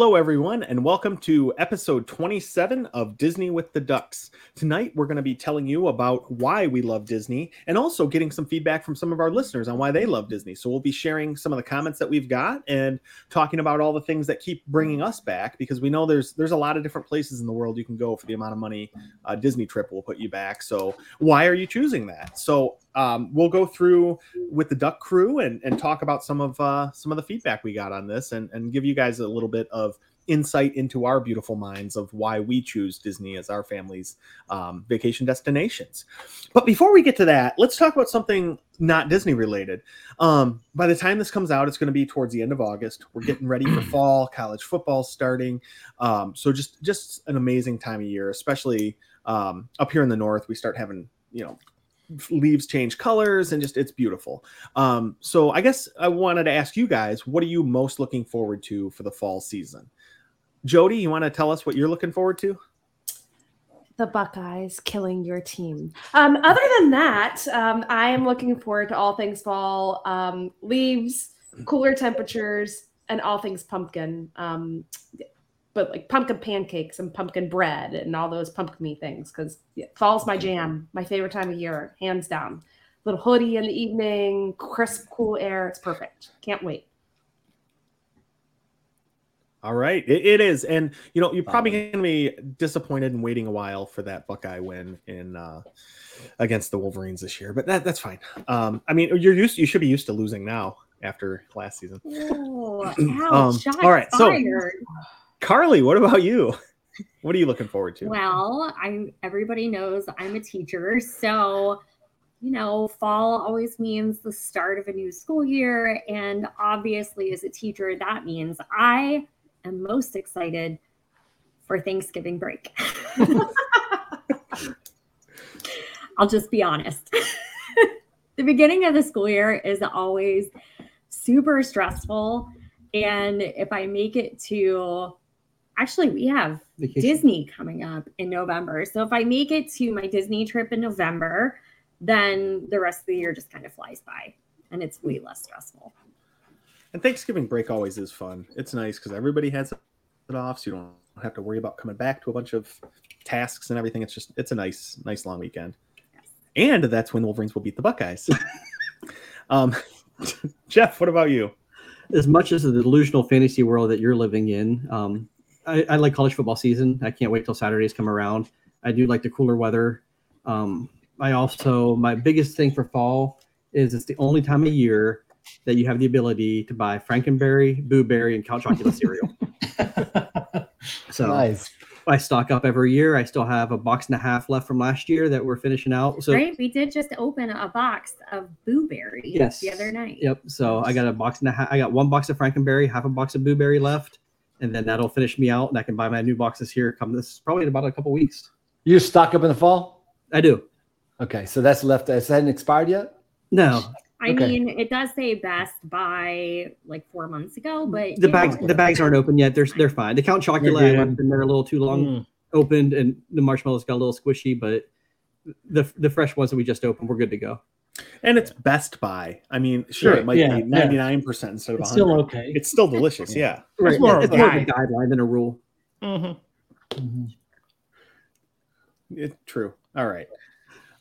Hello, everyone, and welcome to episode 27 of Disney with the Ducks. Tonight, we're going to be telling you about why we love Disney and also getting some feedback from some of our listeners on why they love Disney. So, we'll be sharing some of the comments that we've got and talking about all the things that keep bringing us back because we know there's there's a lot of different places in the world you can go for the amount of money a Disney trip will put you back. So, why are you choosing that? So, um, we'll go through with the Duck Crew and, and talk about some of uh, some of the feedback we got on this and, and give you guys a little bit of insight into our beautiful minds of why we choose Disney as our family's um, vacation destinations. But before we get to that, let's talk about something not Disney related. Um, by the time this comes out, it's going to be towards the end of August. We're getting ready for fall. College football starting. Um, so just just an amazing time of year, especially um, up here in the north. We start having you know leaves change colors and just it's beautiful. Um, so I guess I wanted to ask you guys, what are you most looking forward to for the fall season? Jody, you want to tell us what you're looking forward to? The Buckeyes killing your team. Um, other than that, um, I am looking forward to all things fall, um, leaves, cooler temperatures, and all things pumpkin. But like pumpkin pancakes and pumpkin bread and all those pumpkin things because yeah, fall's my jam, my favorite time of year, hands down. Little hoodie in the evening, crisp, cool air. It's perfect. Can't wait. All right, it, it is, and you know you're probably going to be disappointed in waiting a while for that Buckeye win in uh, against the Wolverines this year, but that that's fine. Um, I mean, you're used, you should be used to losing now after last season. Oh, ouch, um, all right, fired. Carly, what about you? What are you looking forward to? Well, I everybody knows I'm a teacher, so you know, fall always means the start of a new school year and obviously as a teacher that means I am most excited for Thanksgiving break. I'll just be honest. the beginning of the school year is always super stressful. And if I make it to, actually, we have Vacation. Disney coming up in November. So if I make it to my Disney trip in November, then the rest of the year just kind of flies by and it's way less stressful. And Thanksgiving break always is fun. It's nice because everybody has it off, so you don't have to worry about coming back to a bunch of tasks and everything. It's just it's a nice, nice long weekend. Yes. And that's when the Wolverines will beat the Buckeyes. um, Jeff, what about you? As much as the delusional fantasy world that you're living in, um, I, I, like college football season. I can't wait till Saturdays come around. I do like the cooler weather. Um, I also my biggest thing for fall is it's the only time of year that you have the ability to buy Franken Berry, Boo Berry, and Count Chocula cereal. so nice. I stock up every year. I still have a box and a half left from last year that we're finishing out. So right, we did just open a box of Boo Berry yes. the other night. Yep. So I got a box and a half. I got one box of Franken Berry, half a box of Boo Berry left, and then that'll finish me out, and I can buy my new boxes here. Come this probably in about a couple weeks. You stock up in the fall? I do. Okay, so that's left. Has that hadn't expired yet? No, I okay. mean, it does say Best by like four months ago, but the bags know. the bags aren't open yet. They're they're fine. The Count Chocula have been there a little too long mm. opened, and the marshmallows got a little squishy, but the the fresh ones that we just opened, we're good to go. And it's Best Buy. I mean, sure, sure it might yeah, be ninety nine percent instead of it's still okay. It's still delicious. yeah, right. It's more, it's more of a guideline than a rule. Mm-hmm. Mm-hmm. It, true. All right.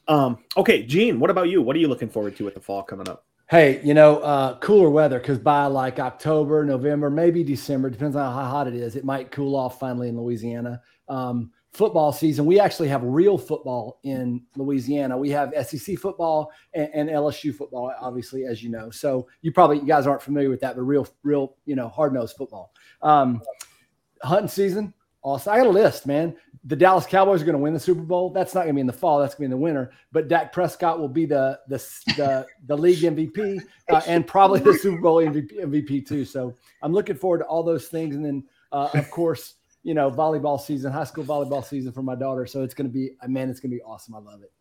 Um, okay, Gene, what about you? What are you looking forward to with the fall coming up? Hey, you know, uh, cooler weather because by like October, November, maybe December, depends on how hot it is, it might cool off finally in Louisiana. Um, football season, we actually have real football in Louisiana. We have SEC football and, and, LSU football, obviously, as you know. So you probably you guys aren't familiar with that, but real, real, you know, hard nosed football. Um, hunting season, awesome. I got a list, man the Dallas Cowboys are going to win the Super Bowl. That's not going to be in the fall. That's going to be in the winter. But Dak Prescott will be the the the, the league MVP uh, and probably the Super Bowl MVP, MVP, too. So I'm looking forward to all those things. And then, uh, of course, you know, volleyball season, high school volleyball season for my daughter. So it's going to be, man, it's going to be awesome. I love it.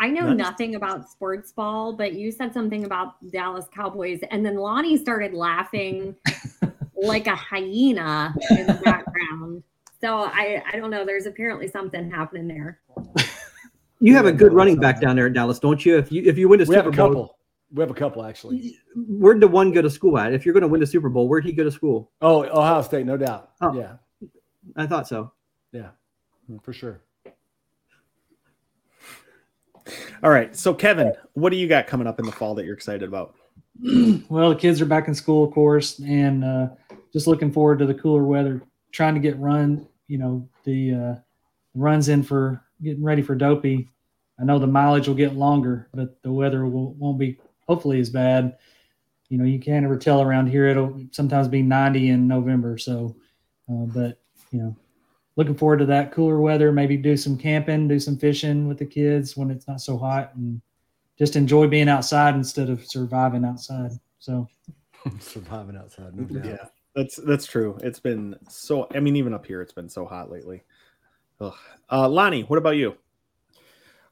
I know nice. nothing about sports ball, but you said something about Dallas Cowboys, and then Lonnie started laughing like a hyena in the background. So I, I don't know. There's apparently something happening there. You have a good running back down there at Dallas, don't you? If you if you win a Super Bowl, We have a couple actually. Where'd the one go to school at? If you're going to win the Super Bowl, where'd he go to school? Oh, Ohio State, no doubt. Oh. Yeah, I thought so. Yeah, for sure. All right. So Kevin, what do you got coming up in the fall that you're excited about? well, the kids are back in school, of course, and uh, just looking forward to the cooler weather. Trying to get run, you know, the uh, runs in for getting ready for Dopey. I know the mileage will get longer, but the weather will, won't be hopefully as bad. You know, you can't ever tell around here. It'll sometimes be 90 in November. So, uh, but you know, looking forward to that cooler weather. Maybe do some camping, do some fishing with the kids when it's not so hot, and just enjoy being outside instead of surviving outside. So, Surviving outside, no doubt. Yeah, that's that's true. It's been so. I mean, even up here, it's been so hot lately. Ugh. Uh, Lonnie, what about you?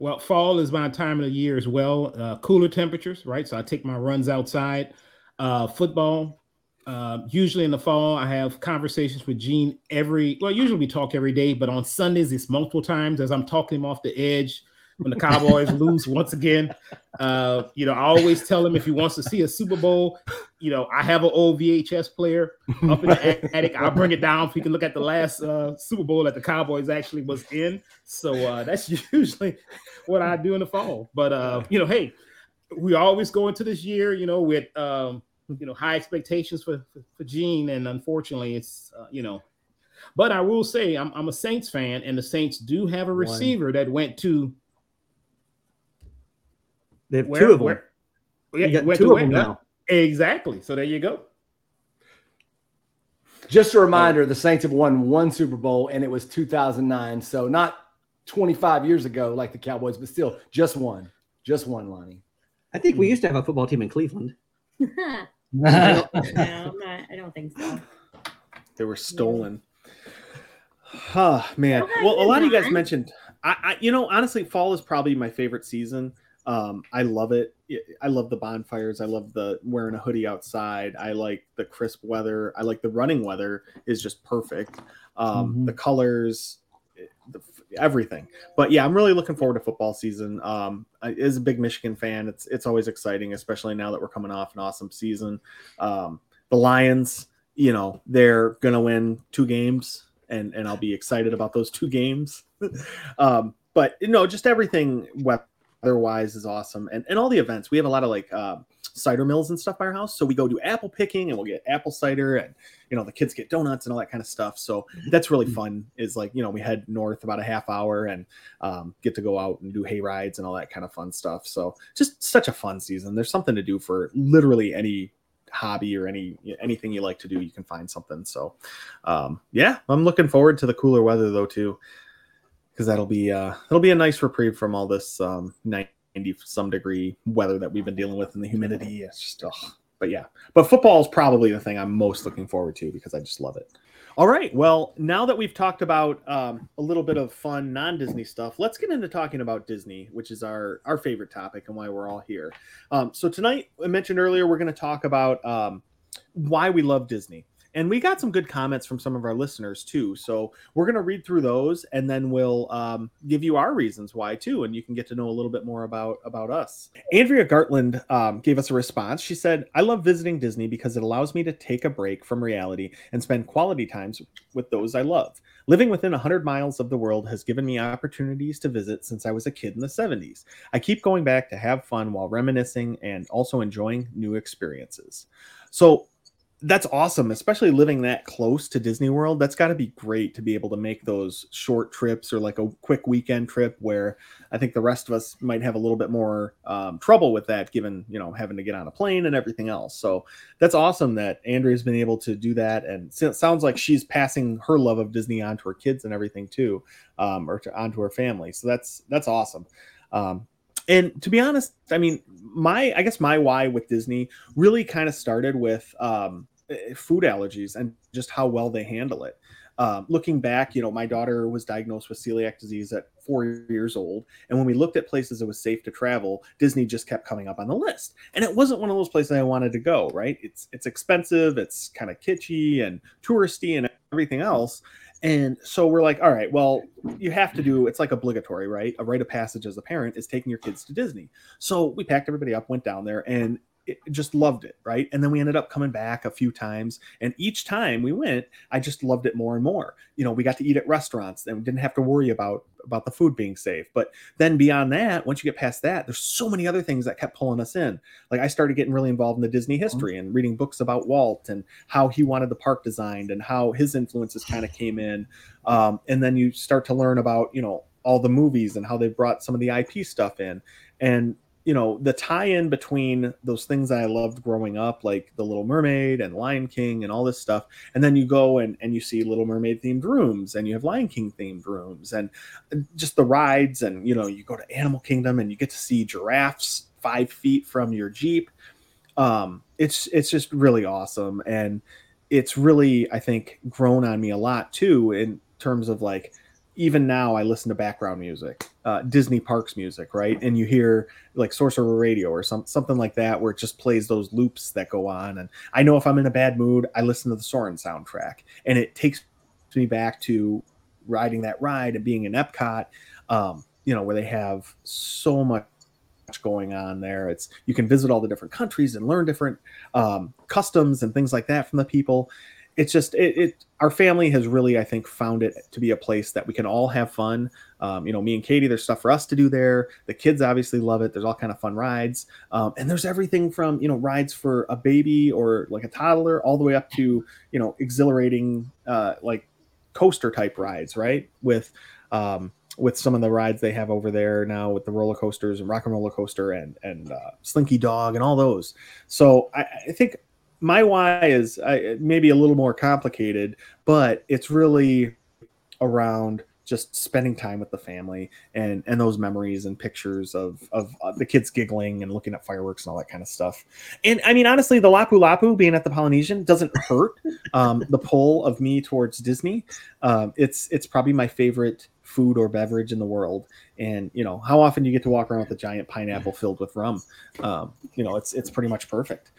Well, fall is my time of the year as well. Uh, cooler temperatures, right? So I take my runs outside. Uh, football. Uh, usually in the fall, I have conversations with Gene every. Well, usually we talk every day, but on Sundays it's multiple times as I'm talking him off the edge when the Cowboys lose once again. Uh, you know, I always tell him if he wants to see a Super Bowl, you know, I have an old VHS player up in the attic. I'll bring it down so he can look at the last uh, Super Bowl that the Cowboys actually was in. So uh, that's usually what I do in the fall. But uh, you know, hey, we always go into this year, you know, with um, you know high expectations for for, for Gene, and unfortunately, it's uh, you know. But I will say, I'm, I'm a Saints fan, and the Saints do have a receiver that went to They have where, two of them. where- you got went two of them where? now. Exactly. So there you go. Just a reminder: the Saints have won one Super Bowl, and it was 2009. So not 25 years ago, like the Cowboys, but still just one, just one, Lonnie. I think we used to have a football team in Cleveland. no, I'm not, I don't think so. They were stolen. Huh, man. Okay, Well, a lot of you guys mentioned. I, I, you know, honestly, fall is probably my favorite season. Um, I love it. I love the bonfires. I love the wearing a hoodie outside. I like the crisp weather. I like the running weather is just perfect. Um, Mhm. The colors, the, everything. But yeah, I'm really looking forward to football season. Um, I, as a big Michigan fan, it's it's always exciting, especially now that we're coming off an awesome season. Um, the Lions, you know, they're gonna win two games, and and I'll be excited about those two games. um, but you know, just everything weather-wise is awesome, and and all the events. We have a lot of like uh, cider mills and stuff by our house, so we go do apple picking, and we'll get apple cider, and you know, the kids get donuts and all that kind of stuff. So that's really fun. Is like you know, we head north about a half hour and um, get to go out and do hay rides and all that kind of fun stuff. So just such a fun season. There's something to do for literally any hobby or any anything you like to do you can find something so um yeah i'm looking forward to the cooler weather though too because that'll be uh it'll be a nice reprieve from all this um 90 some degree weather that we've been dealing with and the humidity it's just ugh. but yeah. But football is probably the thing i'm most looking forward to because i just love it. All right. Well now that we've talked about um, a little bit of fun non-disney stuff let's get into talking about disney which is our our favorite topic and why we're all here. Um, so tonight i mentioned earlier we're going to talk about um, why we love disney and we got some good comments from some of our listeners too so we're going to read through those and then we'll um, give you our reasons why too and you can get to know a little bit more about about us. Andrea gartland um, gave us a response. She said i love visiting disney because it allows me to take a break from reality and spend quality times with those i love. Living within 100 miles of the world has given me opportunities to visit since i was a kid in the 70s i keep going back to have fun while reminiscing and also enjoying new experiences. So that's awesome, especially living that close to Disney World. That's got to be great to be able to make those short trips or like a quick weekend trip where I think the rest of us might have a little bit more um, trouble with that, given, you know, having to get on a plane and everything else. So that's awesome that Andrea's been able to do that. And it sounds like she's passing her love of Disney on to her kids and everything too, um, or to, onto her family. So that's, that's awesome. Um, and to be honest, I mean, my I guess my why with Disney really kind of started with um, food allergies and just how well they handle it. Um, looking back, you know, my daughter was diagnosed with celiac disease at four years old, and when we looked at places it was safe to travel, Disney just kept coming up on the list. And it wasn't one of those places I wanted to go. Right? It's it's expensive, it's kind of kitschy and touristy and everything else. And so we're like, all right, well, you have to do it's like obligatory, right? A rite of passage as a parent is taking your kids to Disney. So we packed everybody up, went down there, and it, just loved it, right? And then we ended up coming back a few times, and each time we went, I just loved it more and more. You know, we got to eat at restaurants, and we didn't have to worry about about the food being safe. But then beyond that, once you get past that, there's so many other things that kept pulling us in. Like I started getting really involved in the Disney history and reading books about Walt and how he wanted the park designed and how his influences kind of came in. Um, and then you start to learn about you know all the movies and how they brought some of the IP stuff in. And you know the tie-in between those things I loved growing up, like the Little Mermaid and Lion King and all this stuff, and then you go and and you see Little Mermaid themed rooms, and you have Lion King themed rooms, and just the rides, and you know you go to Animal Kingdom and you get to see giraffes five feet from your Jeep. Um, it's it's just really awesome, and it's really I think grown on me a lot too in terms of like even now I listen to background music, uh, Disney parks music, right? And you hear like Sorcerer Radio or some, something like that where it just plays those loops that go on. And I know if I'm in a bad mood, I listen to the Soarin' soundtrack and it takes me back to riding that ride and being in Epcot, um, you know, where they have so much going on there. It's you can visit all the different countries and learn different um, customs and things like that from the people it's just it, it, our family has really i think found it to be a place that we can all have fun. Um, you know me and katie there's stuff for us to do there. The kids obviously love it. There's all kind of fun rides. Um, and there's everything from you know rides for a baby or like a toddler all the way up to you know exhilarating uh, like coaster type rides right? With um, with some of the rides they have over there now with the roller coasters and rock and roller coaster and and uh, slinky dog and all those. So I, I think my why is uh, maybe a little more complicated, but it's really around just spending time with the family and and those memories and pictures of of uh, the kids giggling and looking at fireworks and all that kind of stuff. And I mean, honestly, the Lapu Lapu being at the Polynesian doesn't hurt um, the pull of me towards Disney. Um, it's it's probably my favorite food or beverage in the world. And you know, how often you get to walk around with a giant pineapple filled with rum? Um, you know, it's it's pretty much perfect.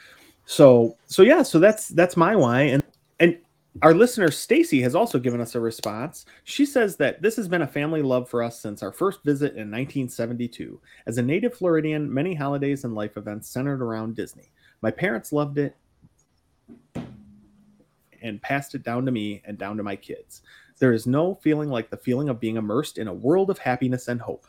So so yeah, so that's that's my why. And and our listener Stacy has also given us a response. She says that this has been a family love for us since our first visit in 1972. As a native Floridian, many holidays and life events centered around Disney. My parents loved it and passed it down to me and down to my kids. There is no feeling like the feeling of being immersed in a world of happiness and hope.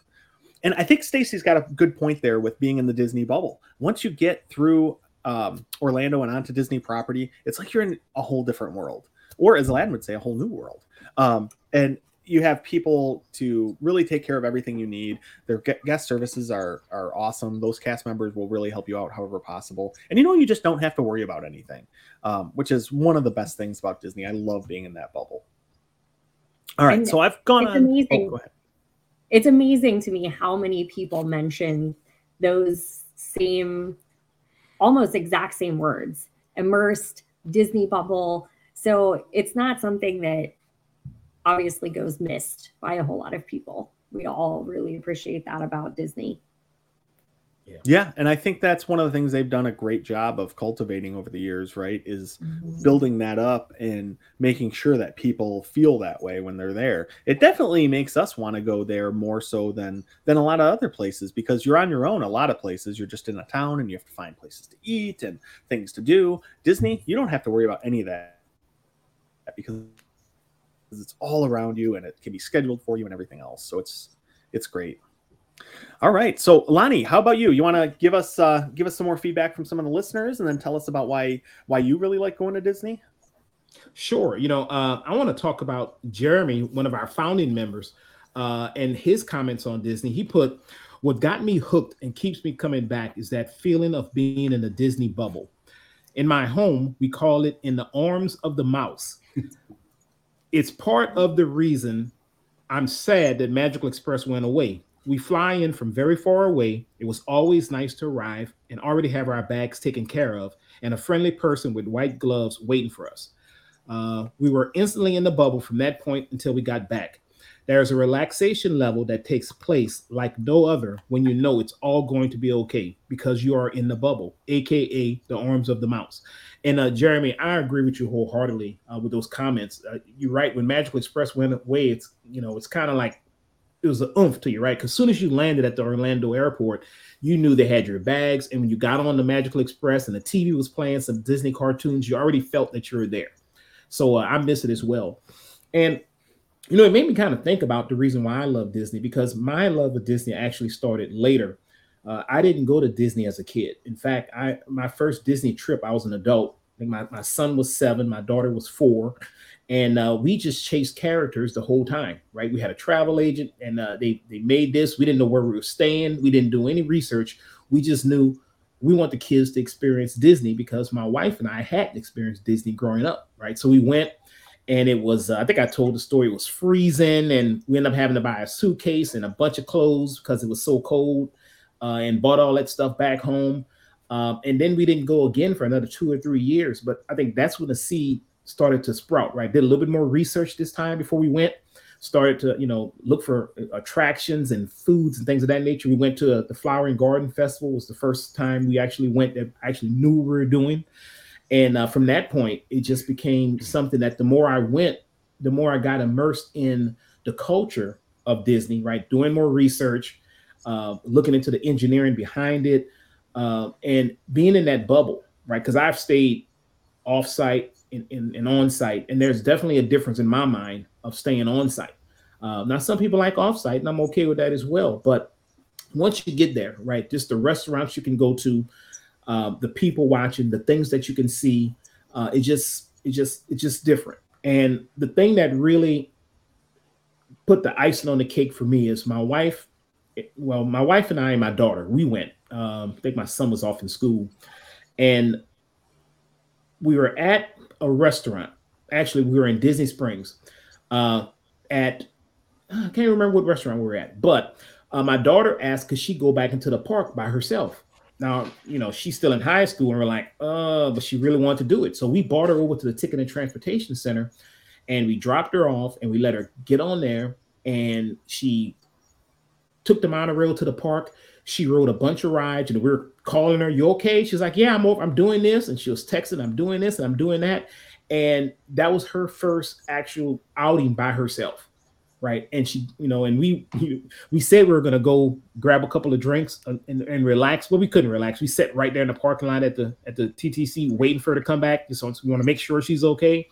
And I think Stacy's got a good point there with being in the Disney bubble. Once you get through um, Orlando and onto Disney property, it's like you're in a whole different world, or as Aladdin would say, a whole new world. Um, and you have people to really take care of everything you need. Their guest services are are awesome. Those cast members will really help you out however possible. And you know, you just don't have to worry about anything, um, which is one of the best things about Disney. I love being in that bubble. All right, and so I've gone it's on. Amazing. Oh, it's amazing to me how many people mention those same almost exact same words immersed, Disney bubble. So it's not something that obviously goes missed by a whole lot of people. We all really appreciate that about Disney. Yeah. yeah. And I think that's one of the things they've done a great job of cultivating over the years, right? Is mm-hmm. building that up and making sure that people feel that way when they're there. It definitely makes us want to go there more so than than a lot of other places because you're on your own a lot of places. You're just in a town and you have to find places to eat and things to do. Disney, you don't have to worry about any of that because it's all around you and it can be scheduled for you and everything else. So it's it's great. All right. So Lonnie, how about you? You want to give us uh, give us some more feedback from some of the listeners, and then tell us about why why you really like going to Disney. Sure. You know, uh, I want to talk about Jeremy, one of our founding members, uh, and his comments on Disney. He put, "What got me hooked and keeps me coming back is that feeling of being in a Disney bubble. In my home, we call it in the arms of the mouse. it's part of the reason I'm sad that Magical Express went away." We fly in from very far away. It was always nice to arrive and already have our bags taken care of, and a friendly person with white gloves waiting for us. Uh, we were instantly in the bubble from that point until we got back. there's a relaxation level that takes place like no other when you know it's all going to be okay because you are in the bubble, aka the arms of the mouse. And uh, Jeremy, I agree with you wholeheartedly uh, with those comments. Uh, you're right. When Magical Express went away, it's you know it's kind of like it was an oomph to you, right? Because soon as you landed at the Orlando airport, you knew they had your bags, and when you got on the Magical Express and the TV was playing some Disney cartoons, you already felt that you were there. So uh, I miss it as well. And you know, it made me kind of think about the reason why I love Disney because my love of Disney actually started later. Uh, I didn't go to Disney as a kid. In fact, I my first Disney trip, I was an adult. I think my, my son was seven, my daughter was four, and uh, we just chased characters the whole time. Right? We had a travel agent, and uh, they they made this. We didn't know where we were staying. We didn't do any research. We just knew we want the kids to experience Disney because my wife and I hadn't experienced Disney growing up. Right? So we went and it was uh, I think I told the story it was freezing and we ended up having to buy a suitcase and a bunch of clothes because it was so cold uh, and bought all that stuff back home um, and then we didn't go again for another two or three years but I think that's when the seed started to sprout right? Did a little bit more research this time before we went. Started to you know look for uh, attractions and foods and things of that nature. We went to a, uh, the flower and garden festival. Was the first time we actually went that actually knew we were doing. And uh, from that point, it just became something that the more I went, the more I got immersed in the culture of Disney, right? Doing more research, uh, looking into the engineering behind it, uh, and being in that bubble, right? Because I've stayed off site and, and, on site, and there's definitely a difference in my mind of staying on site. Uh, now, some people like off site, and I'm okay with that as well. But once you get there, right, just the restaurants you can go to, uh, the people watching, the things that you can see. Uh, it just, it just, it's just different. And the thing that really put the icing on the cake for me is my wife. Well, my wife and I and my daughter, we went. Um, I think my son was off in school, and we were at a restaurant. Actually, we were in Disney Springs. Uh, at I can't remember what restaurant we were at, but uh, my daughter asked, could she go back into the park by herself? Now, you know, she's still in high school, and we're like, uh, but she really wanted to do it. So we brought her over to the Ticket and Transportation Center, and we dropped her off, and we let her get on there, and she took the monorail to the park. She rode a bunch of rides, and we were calling her, "You okay?" She's like, "Yeah, I'm over. I'm doing this," and she was texting, "I'm doing this, and I'm doing that," and that was her first actual outing by herself right? And she, you know, and we we said we were gonna go grab a couple of drinks and, and relax, but we couldn't relax. We sat right there in the parking lot at the at the TTC waiting for her to come back. Just so we want to make sure she's okay.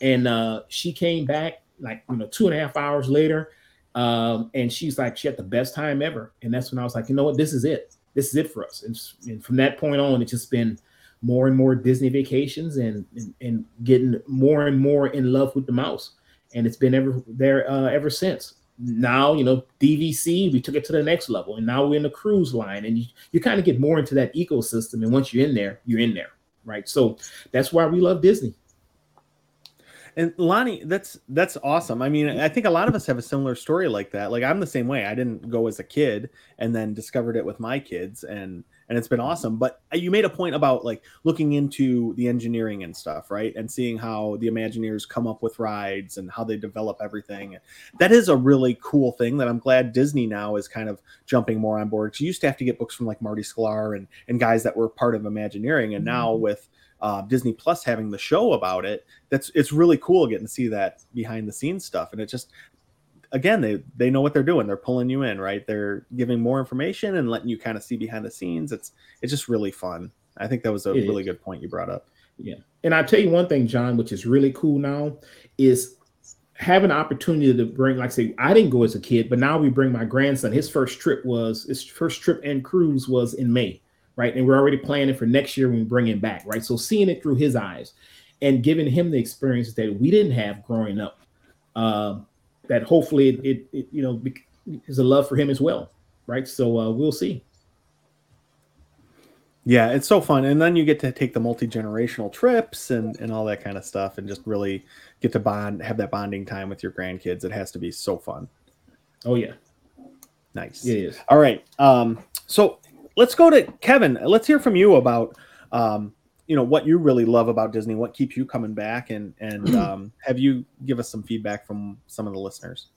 And uh, she came back like you know two and a half hours later, um, and she's like she had the best time ever. And that's when I was like, you know what, this is it. This is it for us. And, and from that point on, it's just been more and more Disney vacations and, and, and getting more and more in love with the mouse and it's been ever there uh, ever since. Now, you know, DVC, we took it to the next level, and now we're in the cruise line, and you, you kind of get more into that ecosystem. And once you're in there, you're in there, right? So that's why we love Disney. And Lonnie, that's that's awesome. I mean, I think a lot of us have a similar story like that. Like I'm the same way. I didn't go as a kid and then discovered it with my kids and and it's been awesome. But uh, you made a point about like looking into the engineering and stuff, right? And seeing how the Imagineers come up with rides and how they develop everything. That is a really cool thing that I'm glad Disney now is kind of jumping more on board. You used to have to get books from like Marty Sklar and and guys that were part of Imagineering, and now mm-hmm. with uh, Disney Plus having the show about it, that's it's really cool getting to see that behind the scenes stuff. And it just again they they know what they're doing. They're pulling you in right? They're giving more information and letting you kind of see behind the scenes. It's it's just really fun. I think that was a it really is. good point you brought up. Yeah. And i tell you one thing john which is really cool now is have an opportunity to bring like I say i didn't go as a kid but now we bring my grandson. His first trip was his first trip and cruise was in may right and we're already planning for next year when we bring him back right so seeing it through his eyes and giving him the experience that we didn't have growing up um, that hopefully it, it, it, you know is a love for him as well, right? So uh, we'll see. Yeah, it's so fun, and then you get to take the multi generational trips and and all that kind of stuff, and just really get to bond, have that bonding time with your grandkids. It has to be so fun. Oh yeah, nice. It is. All right, um, so let's go to Kevin. Let's hear from you about um, you know what you really love about Disney, what keeps you coming back, and and um, have you give us some feedback from some of the listeners.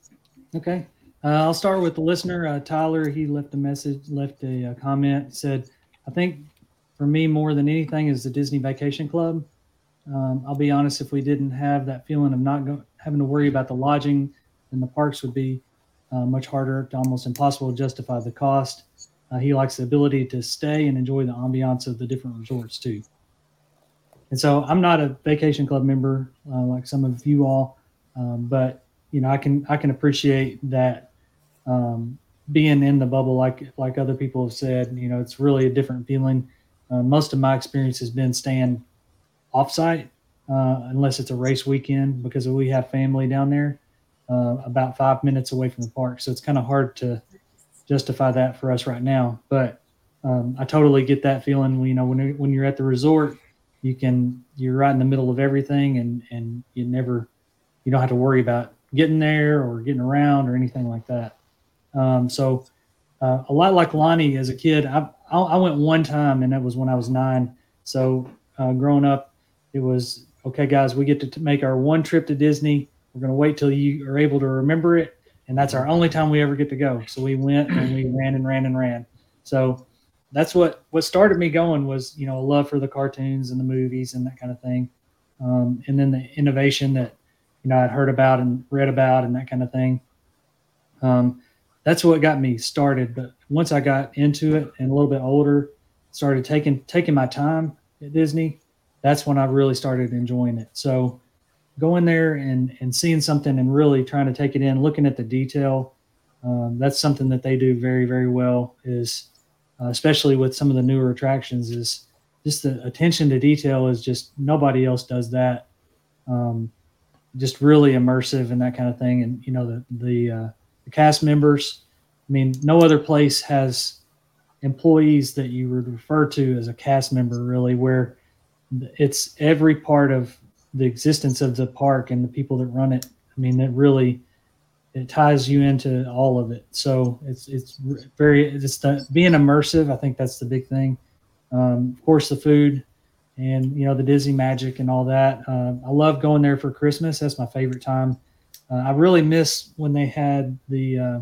Okay. Uh, I'll start with the listener, uh, Tyler. He left a message, left a, a comment, said, I think for me, more than anything, is the Disney Vacation Club. Um, I'll be honest, if we didn't have that feeling of not go- having to worry about the lodging, then the parks would be uh, much harder to almost impossible to justify the cost. Uh, he likes the ability to stay and enjoy the ambiance of the different resorts too. And so I'm not a vacation club member uh, like some of you all, um, but you know I can I can appreciate that um, being in the bubble like like other people have said. You know it's really a different feeling. Uh, most of my experience has been staying offsite uh, unless it's a race weekend because we have family down there uh, about five minutes away from the park. So it's kind of hard to justify that for us right now. But um, I totally get that feeling. You know, when when you're at the resort, you can you're right in the middle of everything, and and you never you don't have to worry about getting there or getting around or anything like that. Um, so uh, a lot like Lonnie as a kid, I, I, I went one time, and that was when I was nine. So uh, growing up, it was okay, guys. We get to t- make our one trip to Disney. We're going to wait till you are able to remember it, and that's our only time we ever get to go. So we went and we ran and ran and ran. So that's what what started me going was you know a love for the cartoons and the movies and that kind of thing, um, and then the innovation that you know I'd heard about and read about and that kind of thing. Um, that's what got me started. But once I got into it and a little bit older, started taking taking my time at Disney. That's when I really started enjoying it. So going there and and seeing something and really trying to take it in, looking at the detail. Um, that's something that they do very very well. Is uh, especially with some of the newer attractions is just the attention to detail is just nobody else does that. Um, just really immersive and that kind of thing. And you know the the, uh, the cast members. I mean, no other place has employees that you would refer to as a cast member really, where it's every part of the existence of the park and the people that run it. I mean, it really it ties you into all of it. So it's it's very it's the, being immersive. I think that's the big thing. Um, of course, the food and you know the Disney magic and all that. Uh, I love going there for Christmas. That's my favorite time. Uh, I really miss when they had the, uh,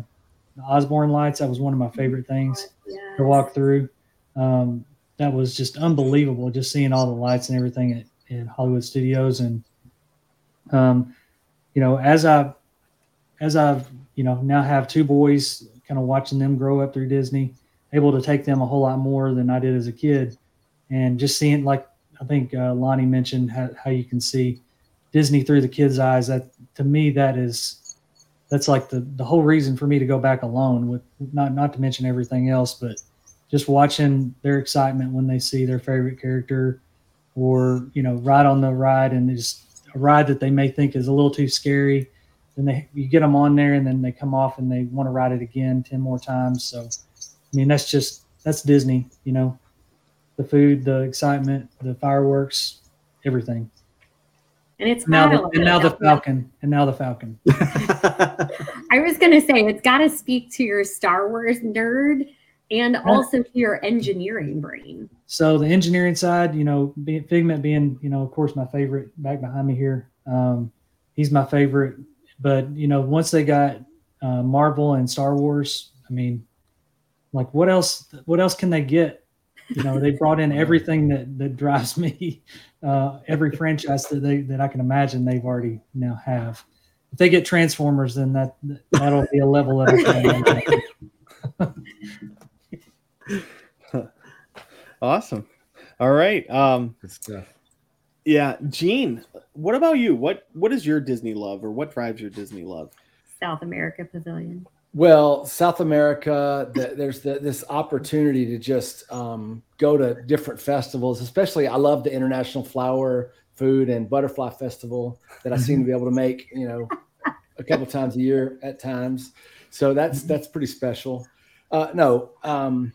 the Osborne lights. That was one of my favorite things Yes. to walk through. Um, that was just unbelievable, just seeing all the lights and everything at, at Hollywood Studios. And um, you know, as I as I've you know now have two boys, kind of watching them grow up through Disney, able to take them a whole lot more than I did as a kid, and just seeing like I think uh, Lonnie mentioned how, how you can see Disney through the kids' eyes. That to me, that is that's like the the whole reason for me to go back alone. With not not to mention everything else, but just watching their excitement when they see their favorite character, or you know, ride on the ride and just a ride that they may think is a little too scary. Then they you get them on there and then they come off and they want to ride it again ten more times. So, I mean, that's just that's Disney, you know, the food, the excitement, the fireworks, everything. And it's Now, the, and now the Falcon, and now the Falcon. I was gonna say it's got to speak to your Star Wars nerd and also to your engineering brain. So the engineering side, you know, being, Figment being, you know, of course, my favorite back behind me here. Um, he's my favorite. But you know, once they got uh, Marvel and Star Wars, I mean, like what else? What else can they get? You know, they brought in everything that that drives me. Uh, every franchise that they that I can imagine, they've already now have. If they get Transformers, then that that'll be a level can. Awesome. All right. Um, Good stuff. yeah, Gene, what about you? What what is your Disney love, or what drives your Disney love? South America Pavilion. Well, South America, the, there's the, this opportunity to just um, go to different festivals. Especially, I love the International Flower, Food, and Butterfly Festival that I seem to be able to make, you know, a couple times a year at times. So that's that's pretty special. Uh, no, um,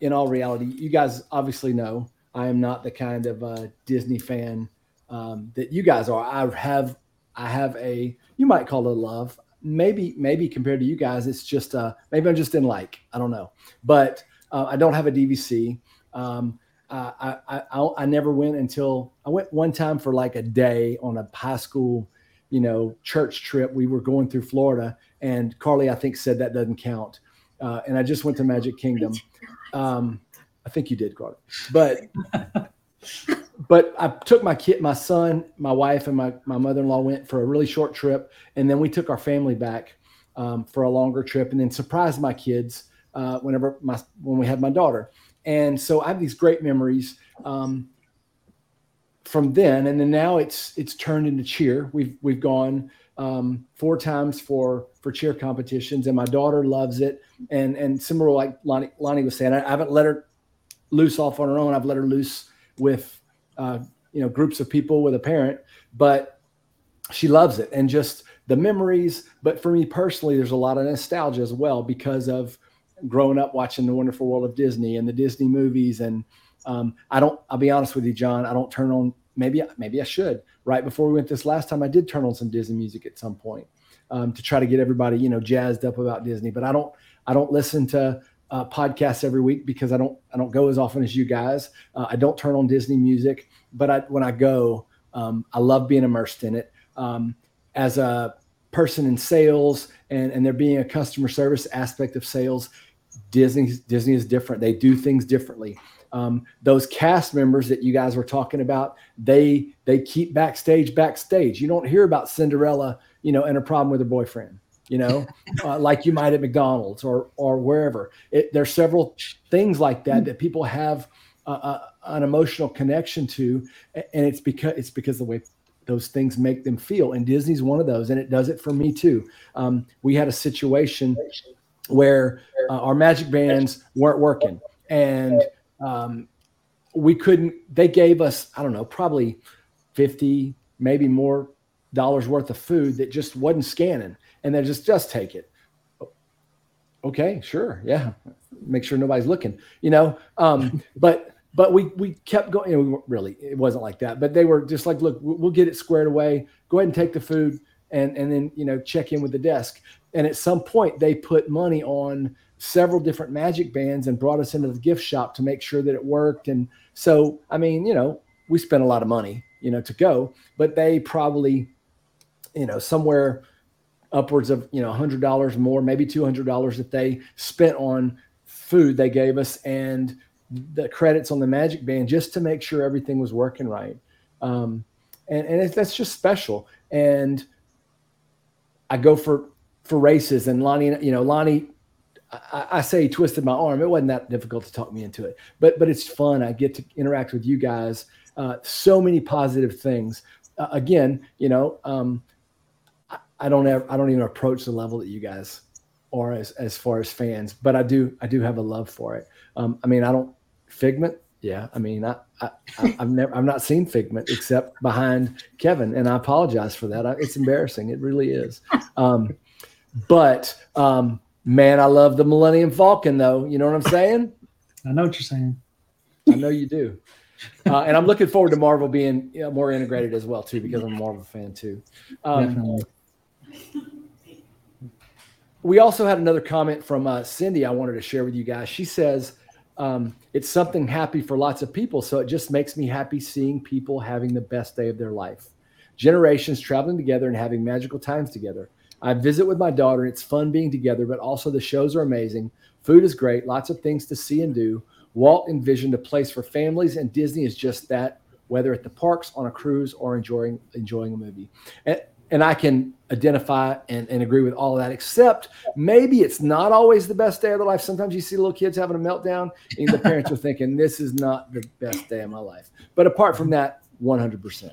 in all reality, you guys obviously know I am not the kind of uh, Disney fan um, that you guys are. I have I have a you might call it love. Maybe maybe compared to you guys, it's just uh maybe I'm just in like I don't know, but uh, I don't have a DVC. Um, I, I I I never went until I went one time for like a day on a high school, you know, church trip. We were going through Florida, And Carly, I think, said that doesn't count. Uh, and I just went to Magic Kingdom. Um, I think you did, Carly. But but I took my kid, my son, my wife, and my, my mother in law went for a really short trip. And then we took our family back um, for a longer trip and then surprised my kids uh, whenever my when we had my daughter. And so I have these great memories um, from then. And then now it's it's turned into cheer. We've we've gone um, four times for for cheer competitions, and my daughter loves it. And and similar like Lonnie, Lonnie was saying, I, I haven't let her loose off on her own. I've let her loose with uh, you know groups of people with a parent, but she loves it and just the memories. But for me personally, there's a lot of nostalgia as well because of growing up watching the Wonderful World of Disney and the Disney movies. And um, I don't. I'll be honest with you, John. I don't turn on. Maybe maybe I should. Right before we went this last time, I did turn on some Disney music at some point um, to try to get everybody you know jazzed up about Disney. But I don't. I don't listen to uh, podcasts every week because I don't I don't go as often as you guys. Uh, I don't turn on Disney music, but I, when I go, um, I love being immersed in it. Um, as a person in sales and and there being a customer service aspect of sales, Disney Disney is different. They do things differently. Um, those cast members that you guys were talking about, they they keep backstage backstage. You don't hear about Cinderella, you know, and a problem with her boyfriend you know, uh, like you might at McDonald's or or wherever. It, there's several things like that that people have uh, uh, an emotional connection to, and it's because it's because the way those things make them feel. And Disney's one of those, and it does it for me too. Um, we had a situation where uh, our magic bands weren't working, and um, we couldn't. They gave us I don't know, probably fifty, maybe more dollars worth of food that just wasn't scanning. And they just just take it. Okay sure. Yeah. Make sure nobody's looking you know? Um but but we we kept going you know, really it wasn't like that but they were just like look we'll get it squared away. Go ahead and take the food and and then you know check in with the desk. And at some point they put money on several different magic bands and brought us into the gift shop to make sure that it worked and so i mean you know we spent a lot of money you know to go but they probably you know somewhere upwards of you know hundred dollars more, maybe two hundred dollars that they spent on food they gave us and the credits on the Magic Band just to make sure everything was working right. Um, and and that's just special. And I go for for races and Lonnie, you know, Lonnie, I, I, say he twisted my arm. It wasn't that difficult to talk me into it, but but it's fun. I get to interact with you guys. Uh, so many positive things. Uh, again, you know, um, I don't ever, I don't even approach the level that you guys are as, as far as fans, but I do I do have a love for it. Um, I mean, I don't Figment. Yeah, I mean, I, I have never I've not seen Figment except behind Kevin, and I apologize for that. I, it's embarrassing. It really is. Um, but um, man, I love the Millennium Falcon, though. You know what I'm saying? I know what you're saying. I know you do. Uh, and I'm looking forward to Marvel being you know, more integrated as well too, because I'm a Marvel fan too. Um, Definitely we also had another comment from uh, Cindy I wanted to share with you guys. She says, um, it's something happy for lots of people. So it just makes me happy seeing people having the best day of their life. Generations traveling together and having magical times together. I visit with my daughter and it's fun being together, but also the shows are amazing. Food is great, lots of things to see and do. Walt envisioned a place for families, and Disney is just that, whether at the parks, on a cruise, or enjoying enjoying a movie. And and I can identify and, and agree with all of that, except maybe it's not always the best day of their life. Sometimes you see little kids having a meltdown, and the parents are thinking, This is not the best day of my life. But apart from that, 100%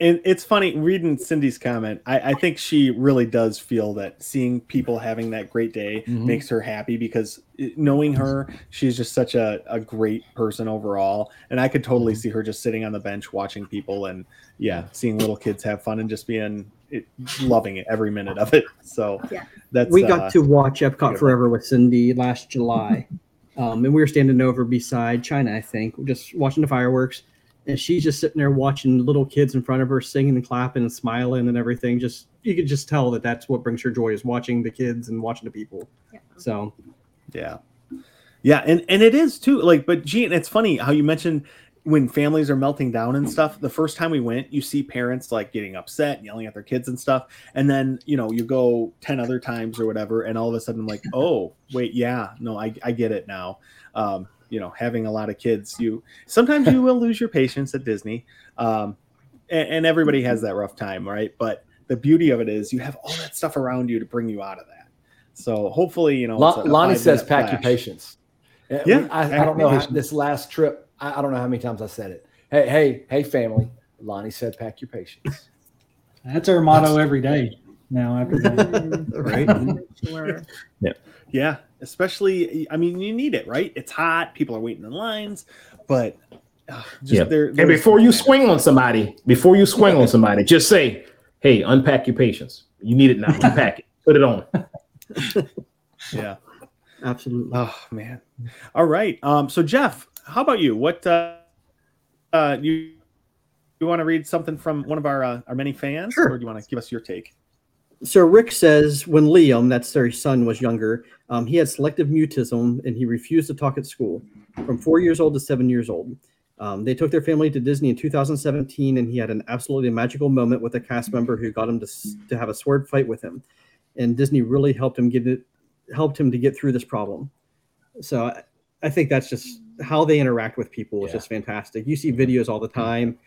and it's funny reading Cindy's comment. I, I, think she really does feel that seeing people having that great day mm-hmm. makes her happy because knowing her, she's just such a, a great person overall. And I could totally mm-hmm. see her just sitting on the bench watching people and yeah, seeing little kids have fun and just being it, loving it every minute of it. So yeah. that's we got uh, to watch Epcot beautiful. Forever with Cindy last July. um, and we were standing over beside China, I think, just watching the fireworks and she's just sitting there watching little kids in front of her singing and clapping and smiling and everything just you could just tell that that's what brings her joy is watching the kids and watching the people yeah. so yeah yeah and and it is too like but gene it's funny how you mentioned when families are melting down and stuff, the first time we went, you see parents like getting upset, and yelling at their kids and stuff. And then, you know, you go 10 other times or whatever, and all of a sudden, I'm like, oh, wait, yeah, no, I, I get it now. Um, you know, having a lot of kids, you sometimes you will lose your patience at Disney. Um, and, and everybody has that rough time, right? But the beauty of it is you have all that stuff around you to bring you out of that. So hopefully, you know, Lon- Lonnie says, "Pack your patience." Yeah, I, I don't know how, this last trip. I, I don't know how many times I said it. Hey, hey, hey, family. Lonnie said, "Pack your patience." That's our motto every day now. After that, right? Sure. Yeah. Yeah. Especially, I mean, you need it, right? It's hot. People are waiting in lines, but uh, just yeah. there. And before you swing on somebody, before you swing on somebody, just say, "Hey, unpack your patience. You need it now. Unpack it. Put it on." yeah. Absolutely. Oh man. All right. Um. So Jeff, how about you? What uh, uh you you want to read something from one of our uh, our many fans, Sure. or do you want to give us your take? So Rick says when Liam, that's their son, was younger, um, he had selective mutism and he refused to talk at school from four years old to seven years old. Um, they took their family to Disney in 2017, and he had an absolutely magical moment with a cast member who got him to, to have a sword fight with him. And Disney really helped him get it, helped him to get through this problem. So I, I think that's just how they interact with people is Yeah. just fantastic. You see videos all the time.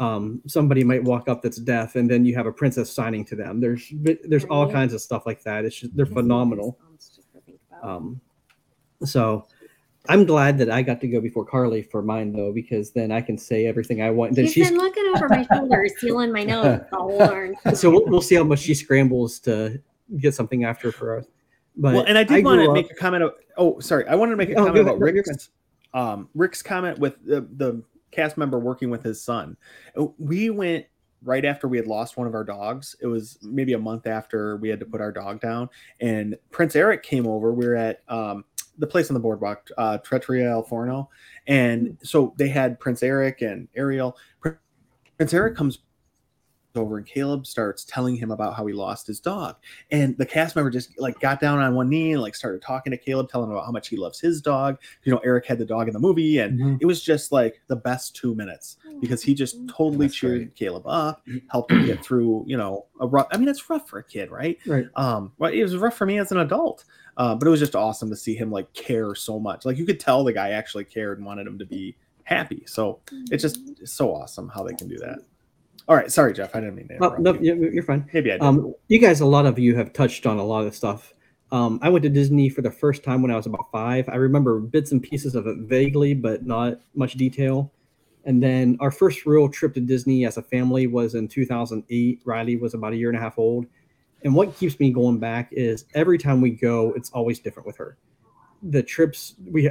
Um, somebody might walk up that's deaf, and then you have a princess signing to them. There's vi- there's all Right. kinds of stuff like that. It's just they're phenomenal. Um, so I'm glad that I got to go before Carly for mine though, because then I can say everything I want. Then He's she's been looking over my shoulder, sealing my nose the darn so we'll, we'll see how much she scrambles to get something after for us. But well, and I did want to up- make a comment. Of, oh, sorry, I wanted to make a Oh, comment about ahead. No, you're Rick's um, Rick's comment with the, the cast member working with his son. Uh, We went right after we had lost one of our dogs. It was maybe a month after we had to put our dog down, and Prince Eric came over. We were at um, the place on the boardwalk, uh, El Forno, and so they had Prince Eric and Ariel. Prince Eric comes over and Caleb starts telling him about how he lost his dog. And the cast member just like got down on one knee and like started talking to Caleb, telling him about how much he loves his dog. You know, Eric had the dog in the movie, and Mhm. it was just like the best two minutes because he just totally That's cheered great. Caleb up, helped him get through, you know, a rough. I mean, it's rough for a kid, right? Right. Um, well, it was rough for me as an adult, uh, but it was just awesome to see him like care so much. Like you could tell the guy actually cared and wanted him to be happy. So it's just it's so awesome how they can do that. All right, sorry, Jeff, I didn't mean to Oh, no, you. you're you're fine. Maybe I did. Um, you guys, a lot of you have touched on a lot of stuff. Um, I went to Disney for the first time when I was about five. I remember bits and pieces of it vaguely, but not much detail. And then our first real trip to Disney as a family was in 2008. Riley was about a year and a half old. And what keeps me going back is every time we go, it's always different with her. The trips we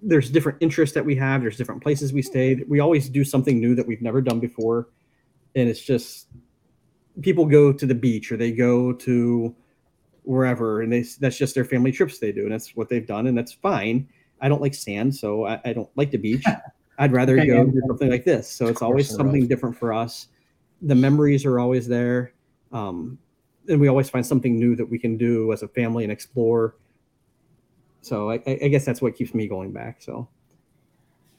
there's different interests that we have. There's different places we stay. We always do something new that we've never done before, and it's just people go to the beach or they go to wherever, and they that's just their family trips they do, and that's what they've done, and that's fine. I don't like sand, so I, I don't like the beach. I'd rather go do something like this. So it's always something different for us. The memories are always there, um, and we always find something new that we can do as a family and explore. So I I guess that's what keeps me going back. So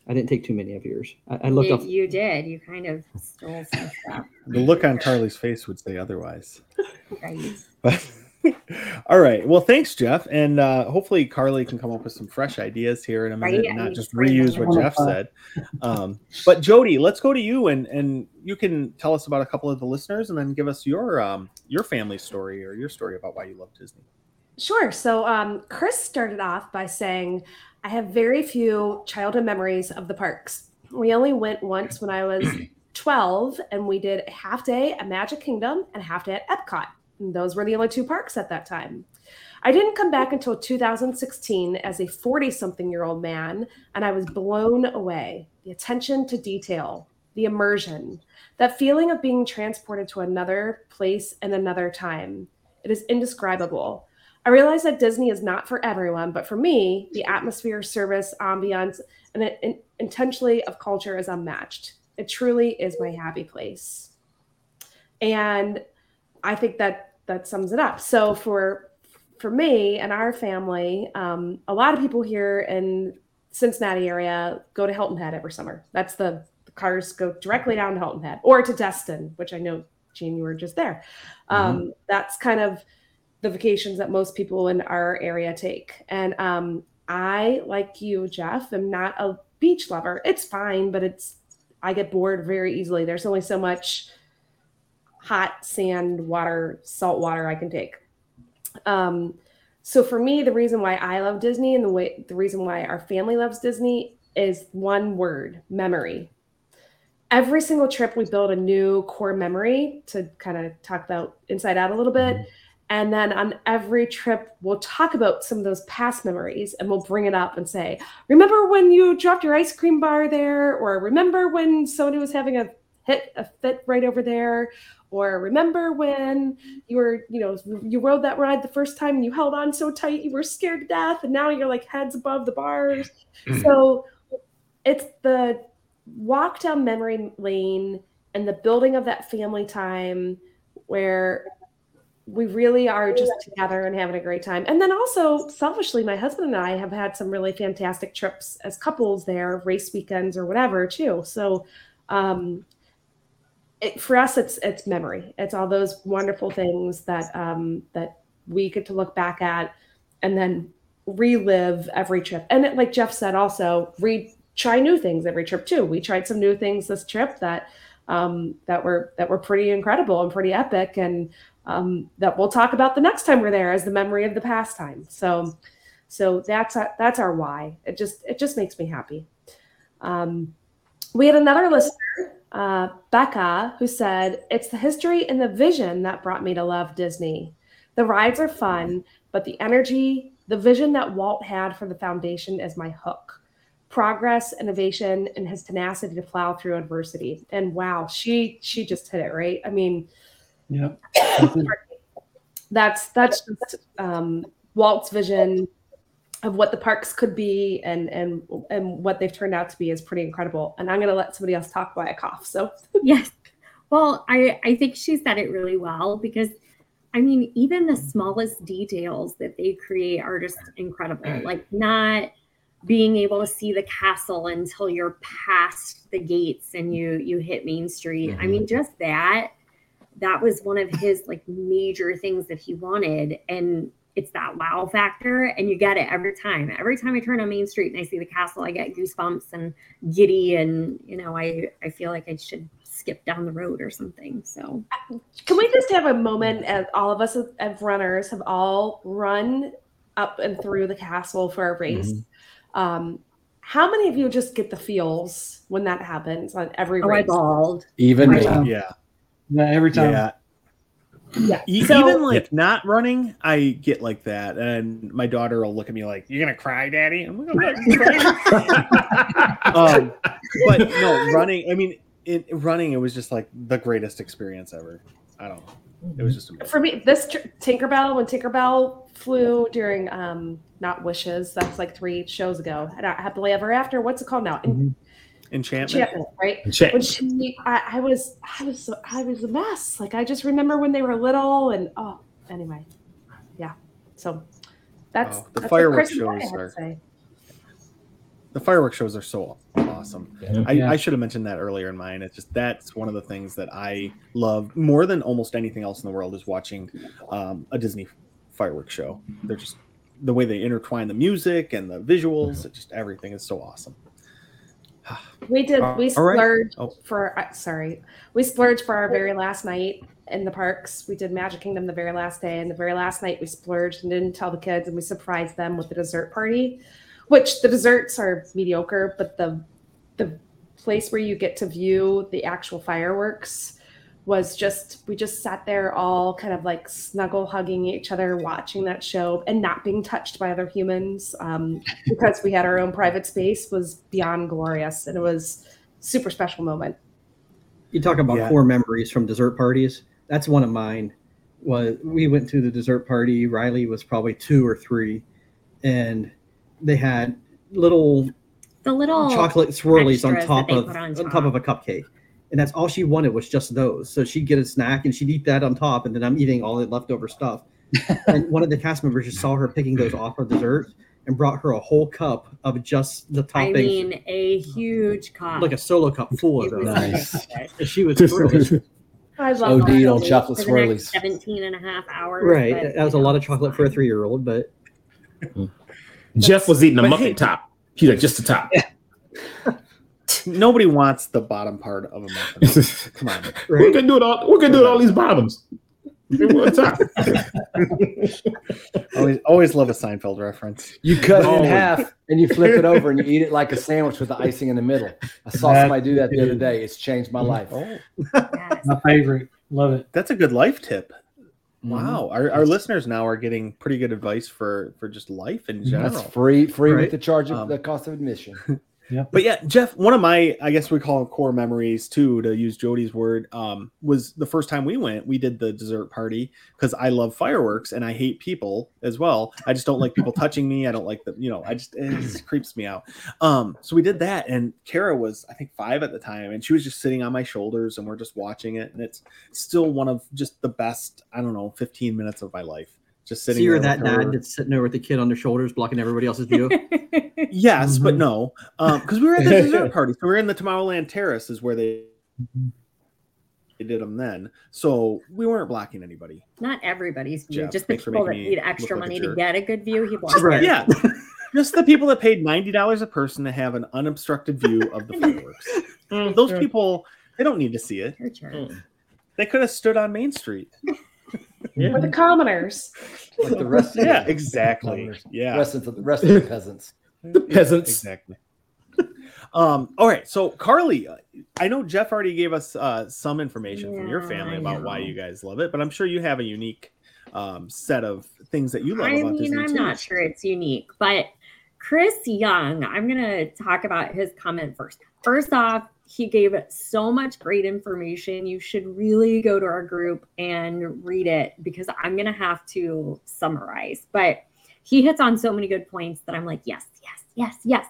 I didn't take too many of yours. I, I looked You, up. you did. You kind of stole some stuff, the look on Charlie's face would say otherwise. right? But all right. Well, thanks, Jeff. And uh, hopefully Carly can come up with some fresh ideas here in a minute Right, and not just reuse what in. Jeff said. Um, but Jody, let's go to you and and you can tell us about a couple of the listeners and then give us your um your family story or your story about why you love Disney. Sure. So um, Chris started off by saying, I have very few childhood memories of the parks. We only went once when I was 12, and we did a half day at Magic Kingdom and a half day at Epcot. And those were the only two parks at that time. I didn't come back until 2016 as a 40 something year old man, and I was blown away. The attention to detail, the immersion, that feeling of being transported to another place and another time. It is indescribable. I realize that Disney is not for everyone, but for me, the atmosphere, service, ambiance, and it, intentionally of culture is unmatched. It truly is my happy place. And I think that that sums it up. So for for me and our family, um, a lot of people here in Cincinnati area, go to Hilton Head every summer. That's the, the cars go directly down to Hilton Head or to Destin, which I know Gene, you were just there. Um, That's kind of the vacations that most people in our area take. And um, I, like you, Jeff, am not a beach lover. It's fine, but it's I get bored very easily. There's only so much hot sand, water, salt water I can take. Um, so for me, the reason why I love Disney and the way the reason why our family loves Disney is one word: memory. Every single trip, we build a new core memory to kind of talk about Inside Out a little bit. And then on every trip, we'll talk about some of those past memories and we'll bring it up and say, Remember when you dropped your ice cream bar there? Or remember when somebody was having a hit a fit right over there? Or remember when you were, you know, you rode that ride the first time and you held on so tight you were scared to death, and now you're like heads above the bars. Hmm. so it's the walk down memory lane and the building of that family time where we really are just together and having a great time. And then also, selfishly, my husband and I have had some really fantastic trips as couples there, race weekends or whatever, too. So, um, it, for us, it's it's memory. It's all those wonderful things that um, that we get to look back at, and then relive every trip. And it, like Jeff said, also re try new things every trip too. We tried some new things this trip that um, that were that were pretty incredible and pretty epic, and um, that we'll talk about the next time we're there as the memory of the past time. So, so that's our, that's our why. It just it just makes me happy. Um, we had another listener, uh, Becca, who said, "It's the history and the vision that brought me to love Disney. The rides are fun, but the energy, the vision that Walt had for the foundation is my hook." progress innovation and his tenacity to plow through adversity and wow she she just hit it right i mean Yeah. that's that's just um, Walt's vision of what the parks could be and and and what they've turned out to be is pretty incredible. And I'm gonna let somebody else talk while I cough. So yes. Well, I, I think she said it really well because I mean, even the smallest details that they create are just incredible. Like not being able to see the castle until you're past the gates and you you hit Main Street. I mean, just that that was one of his like major things that he wanted and it's that wow factor and you get it every time every time i turn on main street and i see the castle i get goosebumps and giddy and you know i i feel like i should skip down the road or something so can we just have a moment as all of us as, as runners have all run up and through the castle for a race? Um, how many of you just get the feels when that happens on every oh i race? bawled Even me. Right. Yeah. Yeah, every time. Yeah. Yeah. E- So- Even like not running, I get like that, and my daughter will look at me like, "You're gonna cry, Daddy." I'm like, "I'm not crying." um, but no, running. I mean, it, running. It was just like the greatest experience ever. I don't know. It was just amazing. for me, this tr- Tinkerbell when Tinkerbell flew during um not Wishes, that's like three shows ago. And I- Happily Ever After. What's it called now? Mhm. Enchantment. Enchantment, right? Check. When she, I, I was, I was, so, I was a mess. Like I just remember when they were little, and oh, anyway, yeah. So that's Oh, the that's fireworks Chris and I shows are- The fireworks shows are so awesome. Yeah. I, Yeah. I should have mentioned that earlier in mine. It's just that's one of the things that I love more than almost anything else in the world is watching um, a Disney fireworks show. They're just the way they intertwine the music and the visuals. It just everything is so awesome. We did. Uh, We right. splurged Oh. for. Uh, sorry, we splurged for our very last night in the parks. We did Magic Kingdom the very last day, and the very last night we splurged and didn't tell the kids, and we surprised them with the dessert party, which the desserts are mediocre, but the the place where you get to view the actual fireworks was just we just sat there all kind of like snuggle hugging each other watching that show and not being touched by other humans um, because we had our own private space was beyond glorious and it was super special moment You talk about Yeah. core memories from dessert parties. That's one of mine. Was we went to the dessert party. Riley was probably two or three, and they had little the little chocolate swirlies on top of put on on top top. of a cupcake, and that's all she wanted was just those. So she'd get a snack and she'd eat that on top, and then I'm eating all the leftover stuff. and one of the cast members just saw her picking those off of dessert, and brought her a whole cup of just the I mean, a huge cup. like a solo cup full of It was those. Nice. And she was thrilled. I love OD that. on chocolate For the swirlies. 17 and a half hours. right. but, That was a lot of chocolate for a three year old, but Jeff was eating a But muffin hey- top. He's like, just the top. Nobody wants the bottom part of a muffin. Come on. We're right. gonna do it all. We can do it all these bottoms. Always, always love a Seinfeld reference. You cut it in half and you flip it over and you eat it like a sandwich with the icing in the middle. I saw That somebody do that the other day. It's changed my life. Oh. My favorite. Love it. that's a good life tip. Mhm. Wow, our, our listeners now are getting pretty good advice for for just life in general. That's free, free Right. with the charge of Um, the cost of admission. But yeah, Jeff, one of my, I guess we call them core memories too, to use Jody's word, um, was the first time we went. We did the dessert party because I love fireworks and I hate people as well. I just don't like people touching me. I don't like the, you know, I just it just creeps me out. Um, so we did that, and Kara was, I think, five at the time, and she was just sitting on my shoulders, and we're just watching it, and it's still one of just the best, I don't know, 15 minutes of my life. Just So sitting. you're there that with her. dad that's sitting there with the kid on their shoulders, blocking everybody else's view. Yes, but Mhm. no, because we were at the dessert party. So we were in the Tomorrowland Terrace, is where they they did them then. So we weren't blocking anybody. Not everybody's view. Jeff, just the people that need extra like money to get a good view. He blocked Right. Yeah, just the people that paid ninety dollars a person to have an unobstructed view of the fireworks. Those people, they don't need to see it. They could have stood on Main Street. For the commoners. Like the rest of Yeah, the, exactly. Yeah, rest of the rest of the peasants. The peasants. exactly. Um, all right, so Carly, uh, I know Jeff already gave us uh, some information from your family about why you guys love it, but I'm sure you have a unique um, set of things that you love I about mean, Disney I'm too. not sure it's unique, but Chris Young, I'm going to talk about his comment first. First off, he gave so much great information. You should really go to our group and read it because I'm going to have to summarize. But he hits on so many good points that I'm like, yes, yes, yes, yes.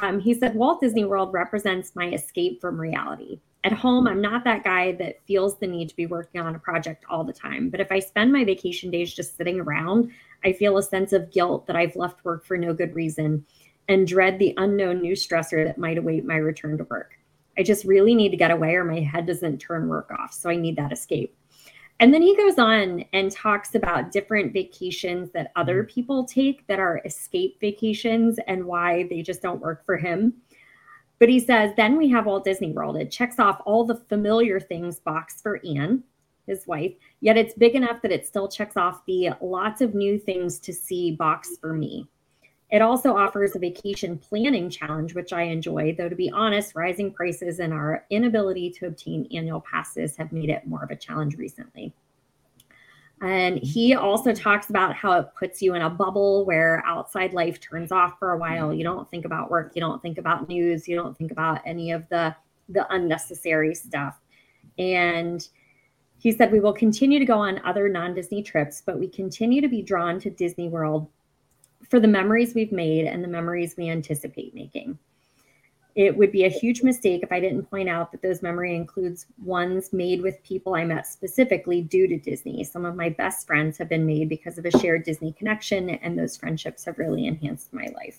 Um, he said Walt Disney World represents my escape from reality. At home, I'm not that guy that feels the need to be working on a project all the time. But if I spend my vacation days just sitting around, I feel a sense of guilt that I've left work for no good reason and dread the unknown new stressor that might await my return to work. I just really need to get away or my head doesn't turn work off. So I need that escape. And then he goes on and talks about different vacations that other mm-hmm. people take that are escape vacations and why they just don't work for him. But he says, then we have Walt Disney World. It checks off all the familiar things box for Anne, his wife, yet it's big enough that it still checks off the lots of new things to see box for me. It also offers a vacation planning challenge, which I enjoy, though to be honest, rising prices and our inability to obtain annual passes have made it more of a challenge recently. And he also talks about how it puts you in a bubble where outside life turns off for a while. You don't think about work, you don't think about news, you don't think about any of the the unnecessary stuff. And he said we will continue to go on other non-Disney trips, but we continue to be drawn to Disney World for the memories we've made and the memories we anticipate making. It would be a huge mistake if I didn't point out that those memory includes ones made with people I met specifically due to Disney. Some of my best friends have been made because of a shared Disney connection, and those friendships have really enhanced my life.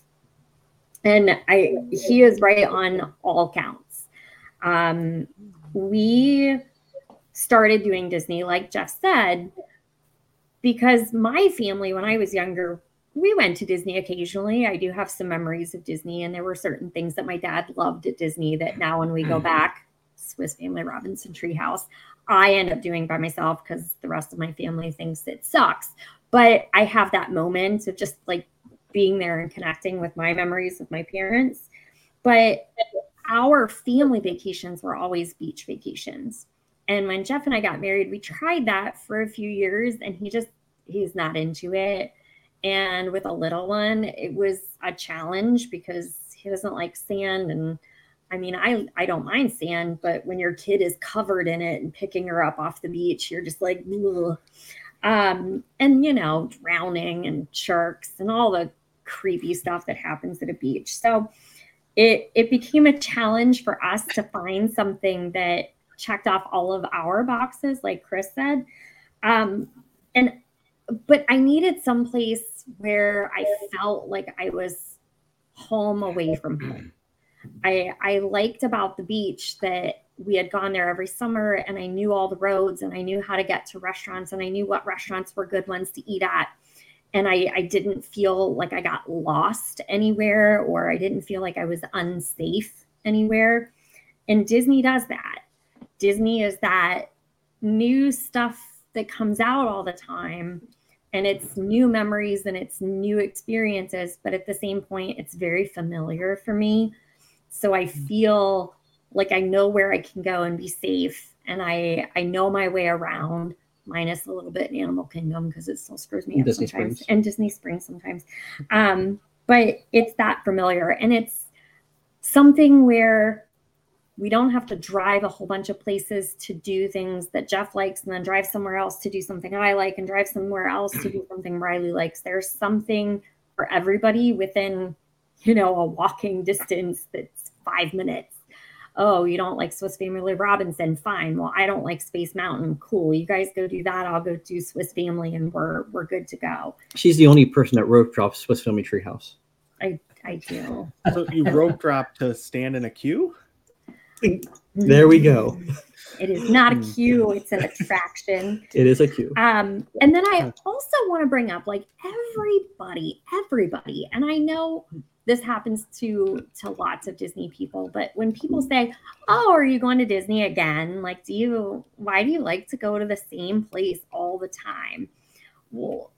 And I, he is right on all counts. Um, we started doing Disney, like Jeff said, because my family, when I was younger, we went to Disney occasionally. I do have some memories of Disney, and there were certain things that my dad loved at Disney that now, when we go mm-hmm. back, Swiss Family Robinson Treehouse, I end up doing by myself because the rest of my family thinks it sucks. But I have that moment of just like being there and connecting with my memories with my parents. But our family vacations were always beach vacations. And when Jeff and I got married, we tried that for a few years, and he just, he's not into it. And with a little one, it was a challenge because he doesn't like sand. And I mean, I, I don't mind sand, but when your kid is covered in it and picking her up off the beach, you're just like, Ugh. um, and you know, drowning and sharks and all the creepy stuff that happens at a beach. So it, it became a challenge for us to find something that checked off all of our boxes, like Chris said. Um, and but I needed someplace where I felt like I was home away from home. I I liked about the beach that we had gone there every summer and I knew all the roads and I knew how to get to restaurants and I knew what restaurants were good ones to eat at. And I, I didn't feel like I got lost anywhere or I didn't feel like I was unsafe anywhere. And Disney does that. Disney is that new stuff that comes out all the time and it's new memories and it's new experiences but at the same point it's very familiar for me so i mm. feel like i know where i can go and be safe and i i know my way around minus a little bit in animal kingdom because it still screws me up Disney sometimes Springs. and disney springs sometimes um but it's that familiar and it's something where we don't have to drive a whole bunch of places to do things that Jeff likes and then drive somewhere else to do something I like and drive somewhere else to do something Riley likes. There's something for everybody within, you know, a walking distance that's five minutes. Oh, you don't like Swiss Family Robinson? Fine. Well, I don't like Space Mountain. Cool. You guys go do that. I'll go do Swiss Family and we're we're good to go. She's the only person that rope drops Swiss Family Treehouse. I I do. So you rope drop to stand in a queue? There we go. It is not Hmm. a queue, it's an attraction. It is a queue. Um, and then I also want to bring up like everybody, everybody, and I know this happens to to lots of Disney people, but when people say, "Oh, are you going to Disney again?" Like, do you why do you like to go to the same place all the time? Well,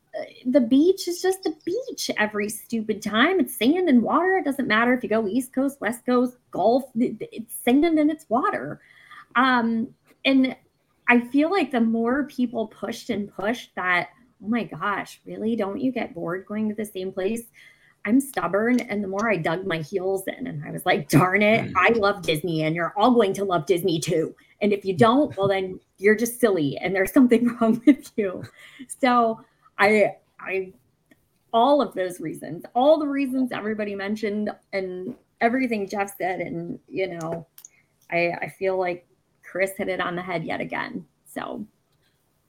the beach is just a beach every stupid time. It's sand and water. It doesn't matter if you go East Coast, West Coast, Gulf. It's sand and it's water. Um, and I feel like the more people pushed and pushed that, oh my gosh, really? Don't you get bored going to the same place? I'm stubborn. And the more I dug my heels in, and I was like, darn it, I love Disney, and you're all going to love Disney too. And if you don't, well, then you're just silly and there's something wrong with you. So I, I, all of those reasons, all the reasons everybody mentioned, and everything Jeff said, and you know, I, I feel like Chris hit it on the head yet again. So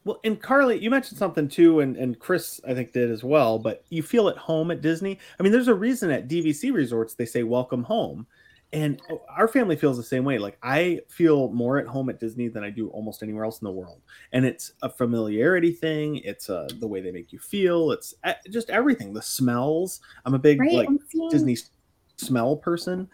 Well, and Carly, you mentioned something too, and, and Chris, I think, did as well, but you feel at home at Disney. I mean, there's a reason at DVC resorts they say welcome home. And our family feels the same way. Like, I feel more at home at Disney than I do almost anywhere else in the world. And it's a familiarity thing, it's uh, the way they make you feel, it's just everything. The smells. I'm a big, right, like, seeing, Disney smell person.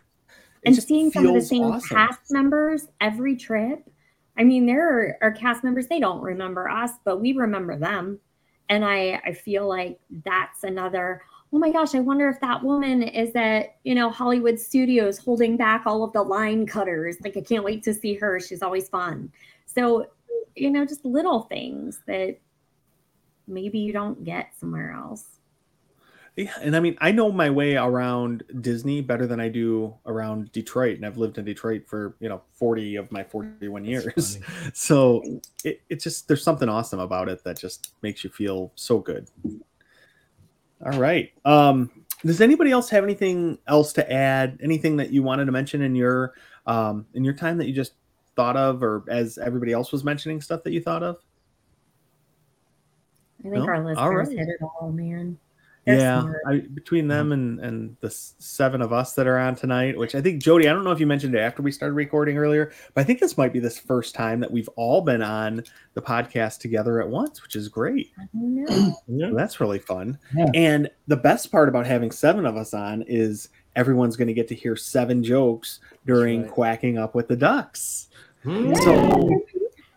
It and seeing some of the same awesome. cast members every trip. I mean, there are, are cast members they don't remember us, but we remember them, and I I feel like that's another. Oh my gosh, I wonder if that woman is at you know Hollywood Studios holding back all of the line cutters. Like I can't wait to see her. She's always fun. So you know, just little things that maybe you don't get somewhere else. Yeah, and I mean, I know my way around Disney better than I do around Detroit, and I've lived in Detroit for you know forty of my forty-one years. So it, it's just there's something awesome about it that just makes you feel so good. All right. Um, does anybody else have anything else to add? Anything that you wanted to mention in your um, in your time that you just thought of, or as everybody else was mentioning stuff that you thought of? I think No? our listeners right. hit it all, man. They're yeah. I, between them and and the seven of us that are on tonight, which I think Jody, I don't know if you mentioned it after we started recording earlier, but I think this might be this first time that we've all been on the podcast together at once, which is great. I. So that's really fun. Yeah. And the best part about having seven of us on is everyone's going to get to hear seven jokes during right. quacking up with the ducks. Hmm. So,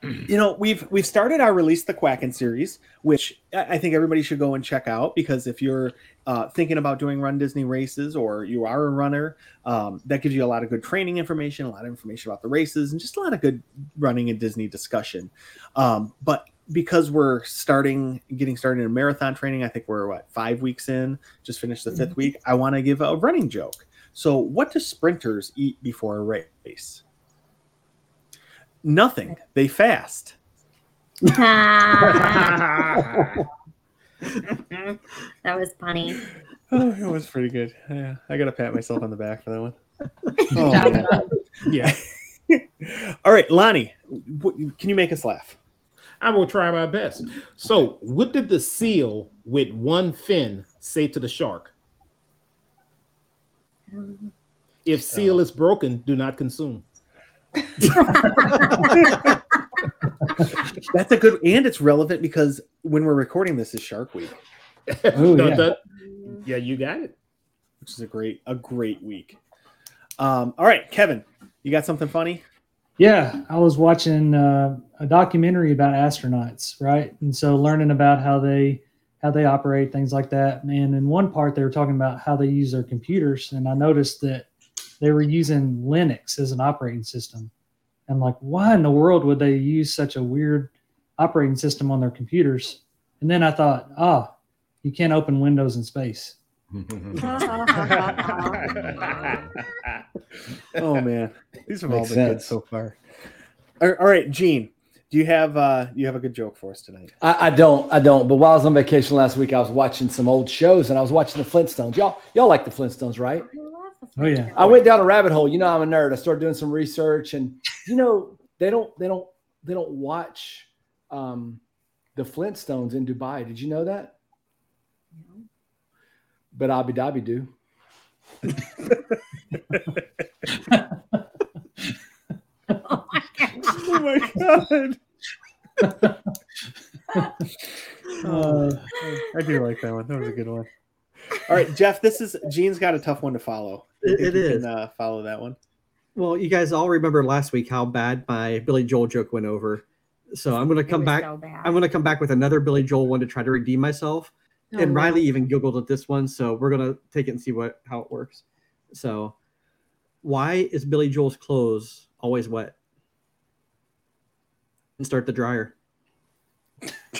you know, we've we've started our release the quacking series, which I think everybody should go and check out because if you're uh, thinking about doing Run Disney races or you are a runner, um, that gives you a lot of good training information, a lot of information about the races, and just a lot of good running and Disney discussion. Um, but because we're starting, getting started in marathon training, I think we're what five weeks in, just finished the fifth week. I want to give a running joke. So, what do sprinters eat before a race? Nothing. They fast. that was funny. Oh, it was pretty good. Yeah, I gotta pat myself on the back for that one. Oh, Yeah. All right, Lonnie, w- can you make us laugh? I will try my best. So, what did the seal with one fin say to the shark? Um. If seal uh. is broken, do not consume. That's a good, and it's relevant because when we're recording this is Shark Week, Oh, Dun, yeah. dun. yeah, you got it. which is a great, a great week. Um, all right, Kevin, you got something funny? Yeah, I was watching uh, a documentary about astronauts, right? And so learning about how they how they operate, things like that. And in one part, they were talking about how they use their computers, and I noticed that they were using Linux as an operating system. And like, why in the world would they use such a weird operating system on their computers? And then I thought, ah, you can't open Windows in space. oh man, these have all Makes been good so far. All all right, Gene, do you have uh, you have a good joke for us tonight? I, I don't, I don't. But while I was on vacation last week, I was watching some old shows, and I was watching the Flintstones. Y'all, y'all like the Flintstones, right? Oh, yeah. I went down a rabbit hole. You know, I'm a nerd. I started doing some research, and you know, they don't, they don't, they don't watch um, the Flintstones in Dubai. Did you know that? But Abu Dhabi do. Oh my God. Oh my god. Uh, I do like that one. That was a good one. All right, Jeff. This is Gene's got a tough one to follow. It- Think it you is. Can, uh, follow that one. Well, you guys all remember last week how bad my Billy Joel joke went over. So I'm gonna come back. so. I'm gonna come back with another Billy Joel one to try to redeem myself. Oh, and no. Riley even giggled at this one, so we're gonna take it and see what how it works. So, why is Billy Joel's clothes always wet? And start the dryer.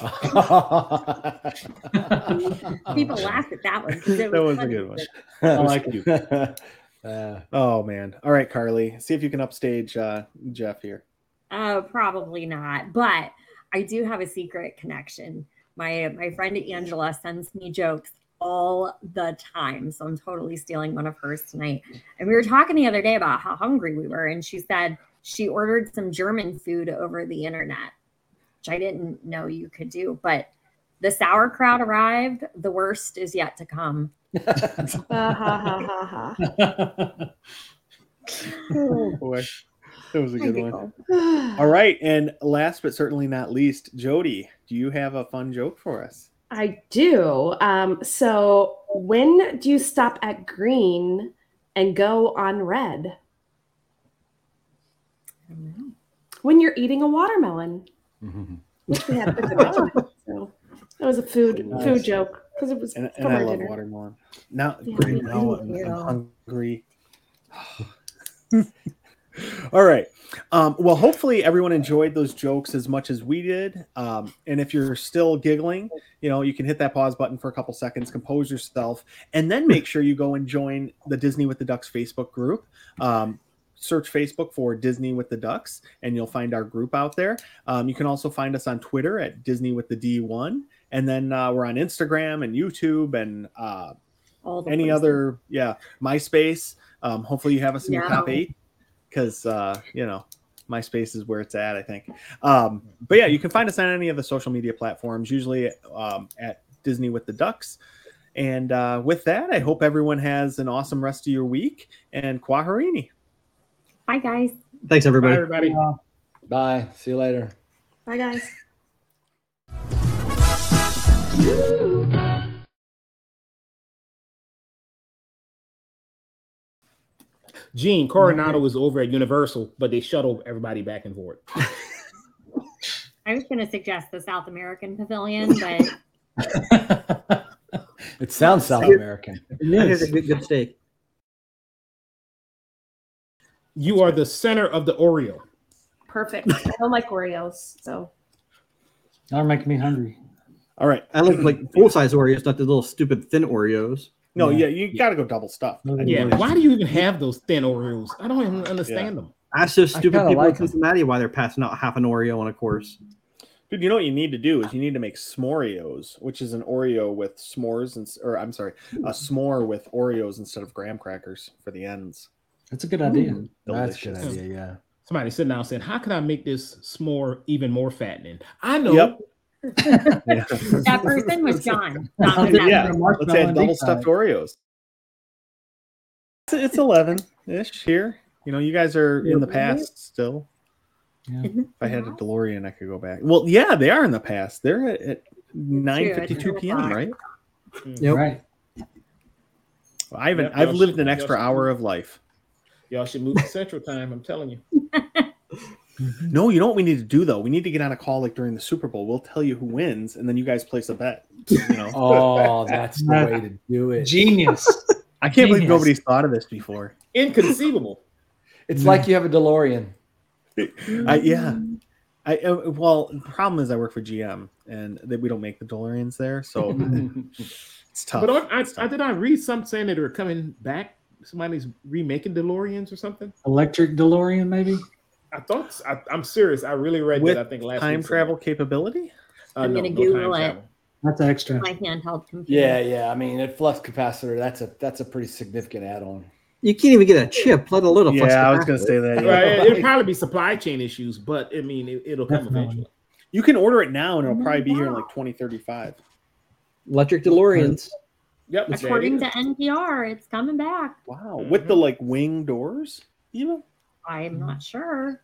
People laughed at that one. That was a good one. I like you. Uh, Oh man. All right, Carly. See if you can upstage uh, Jeff here. Uh, probably not. But I do have a secret connection. My my friend Angela sends me jokes all the time, so I'm totally stealing one of hers tonight. And we were talking the other day about how hungry we were, and she said she ordered some German food over the internet, which I didn't know you could do. But the sauerkraut arrived. The worst is yet to come. Ha, ha, ha, ha. Oh boy. That was a good one. All right, and last but certainly not least, Jody, do you have a fun joke for us? I do. Um, so when do you stop at green and go on red? I don't know. When you're eating a watermelon. Which we had so that was a food Nice. food joke because it was And, and I love dinner. watermelon. Now, Yeah, great, now I'm, too. I'm hungry. All right. Um, well, hopefully everyone enjoyed those jokes as much as we did. Um, and if you're still giggling, you know, you can hit that pause button for a couple seconds, compose yourself, and then make sure you go and join the Disney with the Ducks Facebook group. Um, search Facebook for Disney with the Ducks, and you'll find our group out there. Um, you can also find us on Twitter at Disney with the D1. And then uh, we're on Instagram and YouTube and uh, All any places. other yeah myspace um hopefully you have us in your top eight because uh you know myspace is where it's at i think um but yeah you can find us on any of the social media platforms usually um at disney with the ducks and uh with that i hope everyone has an awesome rest of your week and kwaharini Bye, guys. Thanks, Bye, everybody. everybody. Bye. See you later. Bye guys. Gene Coronado was over at Universal, but they shuttled everybody back and forth. I was going to suggest the South American Pavilion, but It sounds South American. Here's a good, good steak. You are the center of the Oreo. Perfect. I don't like Oreos, so Now making me hungry. all right I look like full size Oreos, not the little stupid thin Oreos. no Yeah. yeah you gotta go double stuff Yeah. Yeah, why do you even have those thin Oreos? I don't even understand them. Ask those stupid kinda people like in Cincinnati why they're passing out half an Oreo on a course. Dude, you know what you need to do is you need to make s'moreos, which is an Oreo with s'mores and or I'm sorry, a s'more with Oreos instead of graham crackers for the ends. That's a good idea. That's a good idea. Yeah. somebody sitting down saying, "How can I make this s'more even more fattening?" I know. Yep. That person was John. John was yeah. Let's Marshmallow add double stuffed. Oreos. It's, it's eleven ish here. You know, you guys are in the past still. Yeah. Mm-hmm. If I had a? Mm-hmm. DeLorean, I could go back. Well, yeah, they are in the past. They're at, at nine fifty two p.m. Right? Yep. Right. I haven't. Yep, I've lived an extra hour of life. Y'all should move to Central Time. I'm telling you. No, you know what we need to do though? We need to get on a call like during the Super Bowl. We'll tell you who wins, and then you guys place a bet. You know, Oh, that's the way to do it. Genius. I can't believe nobody's thought of this before. Inconceivable. It's like you have a DeLorean. I yeah. I uh, well, the problem is I work for GM, and that we don't make the DeLoreans there, so it's tough. But I, It's I, I did I read something saying that they're coming back. Somebody's remaking DeLoreans or something. Electric DeLorean, maybe. I thought I, I'm serious. I really read With that. I think last time week travel capability. Uh, I'm no, gonna no Google it. travel. That's extra. My handheld computer. Yeah, yeah. I mean, a flux capacitor, that's a that's a pretty significant add-on. You can't even get a chip, let alone a flux Yeah, I was gonna capacitor. say that. yeah. Right, it- it'll probably be supply chain issues, but I mean, it, will come Definitely. eventually. You can order it now, and it'll probably be here in like 2035. Electric DeLoreans. Yep. there According to NPR, it's coming back. Wow, with the like wing doors, even I'm not sure.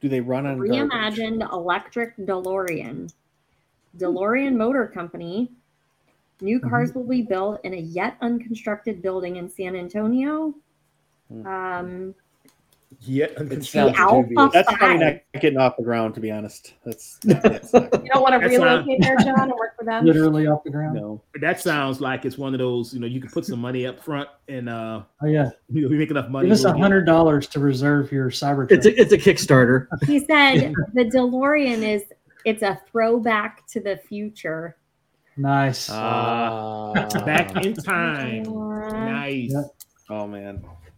do they run on garbage? Reimagined electric DeLorean. DeLorean Motor Company. New Mm-hmm. cars will be built in a yet unconstructed building in San Antonio. Hmm. Um, Yet It The Alpha dubious. That's probably not getting off the ground, to be honest. That's, that's not, You don't want to That's not- relocate there, John, and work for them. Literally off the ground. no. That sounds like it's one of those. You know, you can put some money up front, and uh, Oh yeah. we make enough money. Give us a hundred dollars to reserve your cyber. It's a, it's a Kickstarter. he said the DeLorean is it's a throwback to the future. nice. Ah. back in time. Uh, Nice. Yeah. oh man.